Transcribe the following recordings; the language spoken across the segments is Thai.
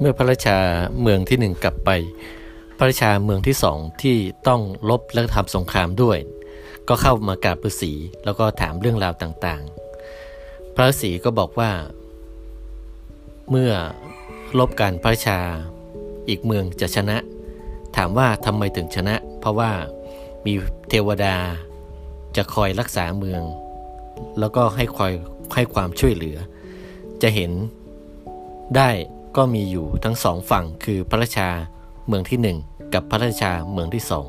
เมื่อพระราชาเมืองที่หนึ่งกลับไป พระราชาเมืองที่สองที่ต้องลบและทำสงครามด้วย ก็เข้ามากราบฤาษีแล้วก็ถามเรื่องราวต่างๆ พระฤาษีก็บอกว่า เมื่อลบกันพระราชา อีกเมืองจะชนะ ถามว่าทำไมถึงชนะ เพราะว่ามีเทวดาจะคอยรักษาเมือง แล้วก็ให้คอยให้ความช่วยเหลือ จะเห็นได้ ก็มีอยู่ทั้งสองฝั่งคือพระราชาเมืองที่หนึ่งกับพระราชาเมืองที่สอง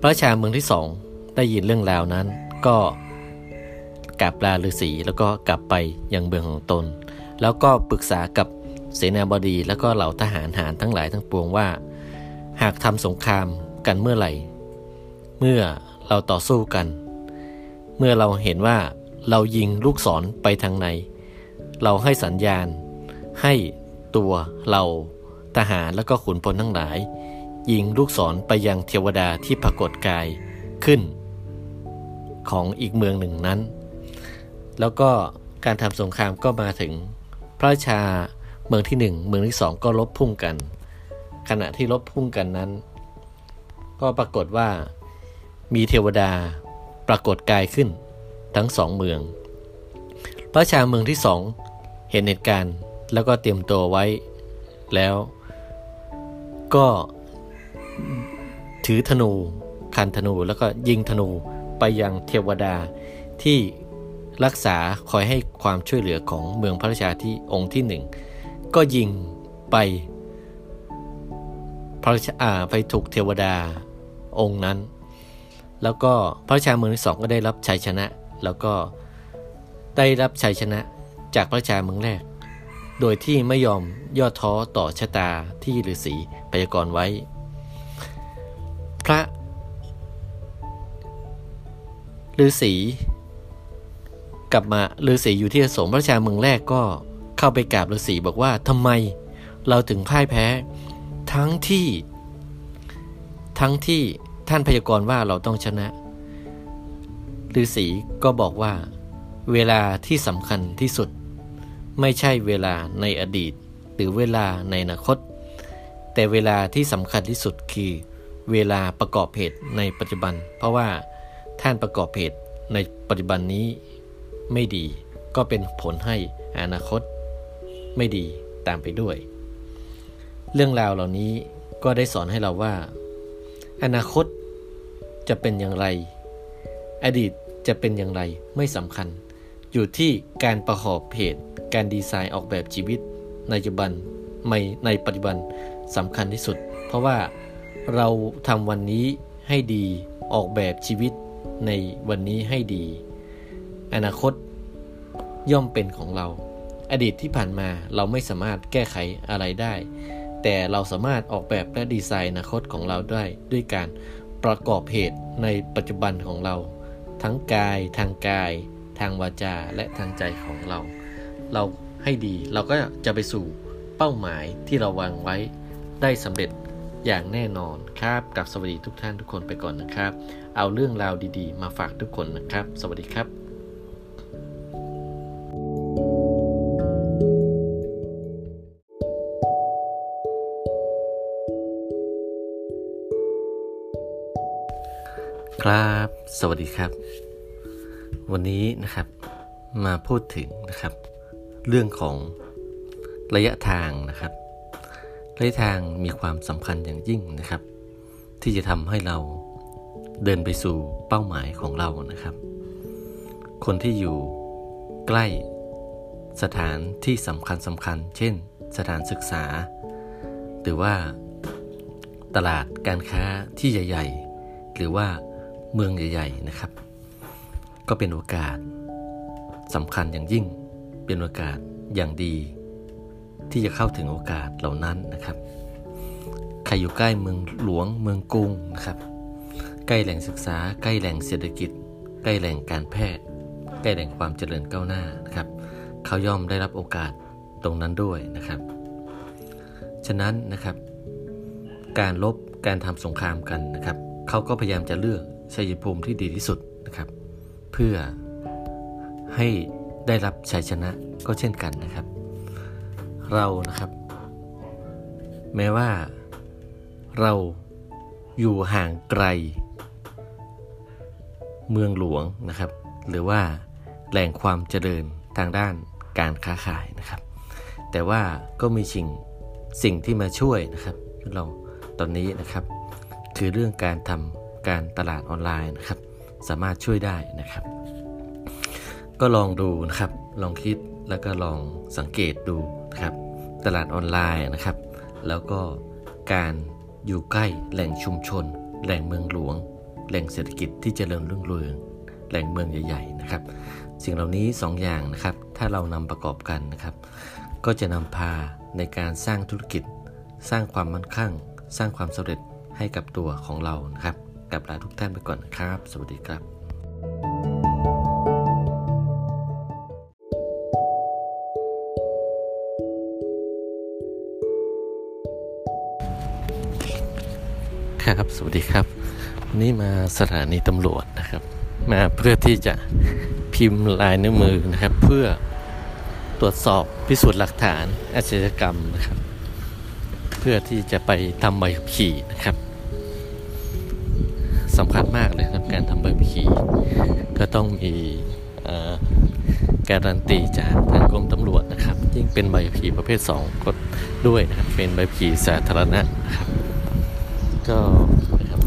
พระราชาเมืองที่สองได้ยินเรื่องราวนั้น ก็กลับลาฤาษีแล้วก็กลับไปยังเมืองของตน แล้วก็ปรึกษากับเสนาบดีแล้วก็เหล่าทหารหารทั้งหลายทั้งปวงว่า หากทำสงครามกันเมื่อไหร่ เมื่อเราต่อสู้กัน เมื่อเราเห็นว่าเรายิงลูกศรไปทางไหน เราให้สัญญาณ ให้ตัวเราทหารแล้วก็ขุนพลทั้งหลาย ยิงลูกศรไปยังเทวดาที่ปรากฏกายขึ้น ของอีกเมืองหนึ่งนั้น แล้วก็การทำสงครามก็มาถึง พระชาเมืองที่หนึ่งเมืองที่สองก็ลบพุ่งกัน ขณะที่ลบพุ่งกันนั้น ก็ปรากฏว่ามีเทวดาปรากฏกายขึ้นทั้งสองเมือง พระชาเมืองที่สองเห็นเหตุการณ์ แล้วก็เตรียมตัวไว้แล้ว ก็ถือธนูคันธนูแล้วก็ยิงธนูไปยังเทวดาที่รักษาคอยให้ความช่วยเหลือของเมืองพระราชาที่องค์ที่หนึ่งก็ยิงไปพระราชาไปถูกเทวดาองค์นั้น แล้วก็พระราชาเมืองที่สองก็ได้รับชัยชนะ แล้วก็ได้รับชัยชนะจากพระราชาเมืองแรก โดยที่ไม่ยอมย่อท้อต่อชะตาที่ฤาษีพยากรณ์ไว้ พระฤาษีกลับมาฤาษีอยู่ที่อโศกพระราชาเมืองแรกก็เข้าไปกราบฤาษีบอกว่าทำไมเราถึงพ่ายแพ้ ทั้งที่ ทั้งที่ท่านพยากรณ์ว่าเราต้องชนะฤาษีก็บอกว่า เวลาที่สำคัญที่สุด ไม่ใช่เวลาในอดีต หรือเวลาในอนาคต แต่เวลาที่สำคัญที่สุดคือเวลาประกอบเหตุในปัจจุบัน เพราะว่าท่านประกอบเหตุในปัจจุบันนี้ไม่ดี ก็เป็นผลให้อนาคตไม่ดีตามไปด้วย เรื่องราวเหล่านี้ก็ได้สอนให้เราว่า อนาคตจะเป็นอย่างไร อดีตจะเป็นอย่างไรไม่สำคัญ อยู่ที่การประกอบเหตุการดีไซน์ออกแบบชีวิตในปัจจุบันไม่ในปัจจุบันสำคัญที่สุด เพราะว่าเราทำวันนี้ให้ดีออกแบบชีวิตในวันนี้ให้ดี อนาคตย่อมเป็นของเรา อดีตที่ผ่านมาเราไม่สามารถแก้ไขอะไรได้ แต่เราสามารถออกแบบและดีไซน์อนาคตของเราได้ด้วยการประกอบเหตุในปัจจุบันของเรา ทั้งกายทางกาย ทางวาจาและทางใจของเรา เราให้ดีเราก็จะไปสู่เป้าหมายที่เราวางไว้ได้สำเร็จอย่างแน่นอนครับกับสวัสดีทุกท่านทุกคนไปก่อนนะครับ เอาเรื่องราวดีๆ มาฝากทุกคนนะครับ สวัสดีครับครับ สวัสดีครับ วันนี้นะครับมาพูดถึงนะครับ เรื่องของระยะทางนะครับ ระยะทางมีความสำคัญอย่างยิ่งนะครับ ที่จะทำให้เราเดินไปสู่เป้าหมายของเรานะครับ คนที่อยู่ใกล้สถานที่สำคัญสำคัญ เช่น สถานศึกษา หรือว่าตลาดการค้าที่ใหญ่ ๆ หรือว่าเมืองใหญ่ ๆ นะครับ ก็เป็นโอกาสสำคัญอย่างยิ่ง เป็นโอกาสอย่างดี ที่จะเข้าถึงโอกาสเหล่านั้นนะครับ ใครอยู่ใกล้เมืองหลวงเมืองกรุงนะครับ ใกล้แหล่งศึกษา ใกล้แหล่งเศรษฐกิจ ใกล้แหล่งการแพทย์ ใกล้แหล่งความเจริญก้าวหน้านะครับ เขาย่อมได้รับโอกาสตรงนั้นด้วยนะครับ ฉะนั้นนะครับ การลบการทำสงครามกันนะครับ เขาก็พยายามจะเลือกชัยภูมิที่ดีที่สุดนะครับ เพื่อให้ได้รับชัยชนะก็เช่นกันนะครับ เรานะครับ แม้ว่าเราอยู่ห่างไกล เมืองหลวงนะครับ หรือว่าแหล่งความเจริญทางด้านการค้าขายนะครับ แต่ว่าก็มีสิ่งสิ่งที่มาช่วยนะครับเราตอนนี้นะครับ คือเรื่องการทำการตลาดออนไลน์นะครับ สามารถช่วยได้นะครับ ก็ลองดูนะครับ ลองคิดแล้วก็ลองสังเกตดูนะครับ ตลาดออนไลน์นะครับ แล้วก็การอยู่ใกล้แหล่งชุมชน แหล่งเมืองหลวง แหล่งเศรษฐกิจที่เจริญรุ่งเรือง แหล่งเมืองใหญ่ๆนะครับ สิ่งเหล่านี้2ออย่างนะครับ ถ้าเรานำประกอบกันนะครับ ก็จะนำพาในการสร้างธุรกิจ สร้างความมั่นคงสร้างความสำเร็จให้กับตัวของเรานะครับ กลับลาทุกท่านไปก่อนนะครับ สวัสดีครับครับสวัสดีครับวันนี้มาสถานีตำรวจนะครับ มาเพื่อที่จะพิมพ์ลายนิ้วมือนะครับ เพื่อตรวจสอบพิสูจน์หลักฐานอาชญากรรมนะครับ เพื่อที่จะไปทำใบขับขี่นะครับ สำคัญมากเลยครับการทำใบขับขี่ก็ต้องมีการันตีจากทางกรมตำรวจนะครับ ยิ่งเป็นใบขับขี่ประเภท 2 ก็ด้วยนะครับ เป็นใบขับขี่สาธารณะนะครับ ก็นะครับ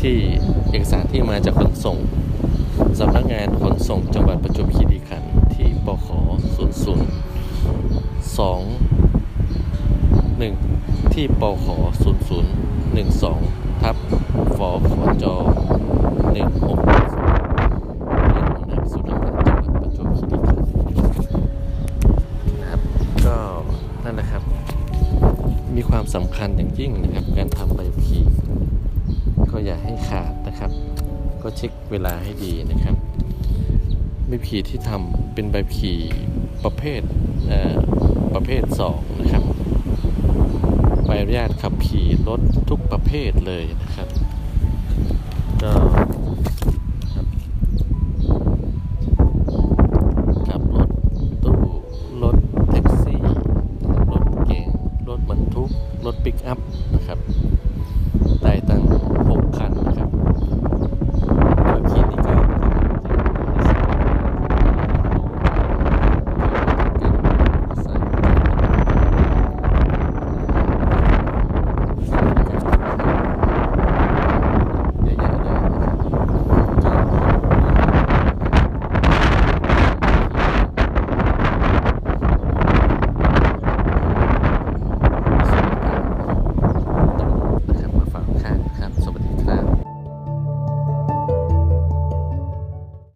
ที่เอกสารที่มาจากขนส่งสำนักงานขนส่งจังหวัดประจวบคีรีขันธ์ที่ปข00 2 1 ที่ปข00 12 ทับ ฟฟจ16เป็นหัวหน้าพิสูจน์หลักฐานจังหวัดประจวบคีรีขันธ์นะครับก็นั่นแหละครับมีความสำคัญอย่างยิ่งนะครับ การทำใบขับขี่ก็อย่าให้ขาดนะครับ ก็เช็คเวลาให้ดีนะครับใบขับขี่ที่ทำเป็นใบขับขี่ประเภทเอ่อประเภท 2 นะครับใบอนุญาตขับขี่รถทุกประเภทเลยนะครับ ก็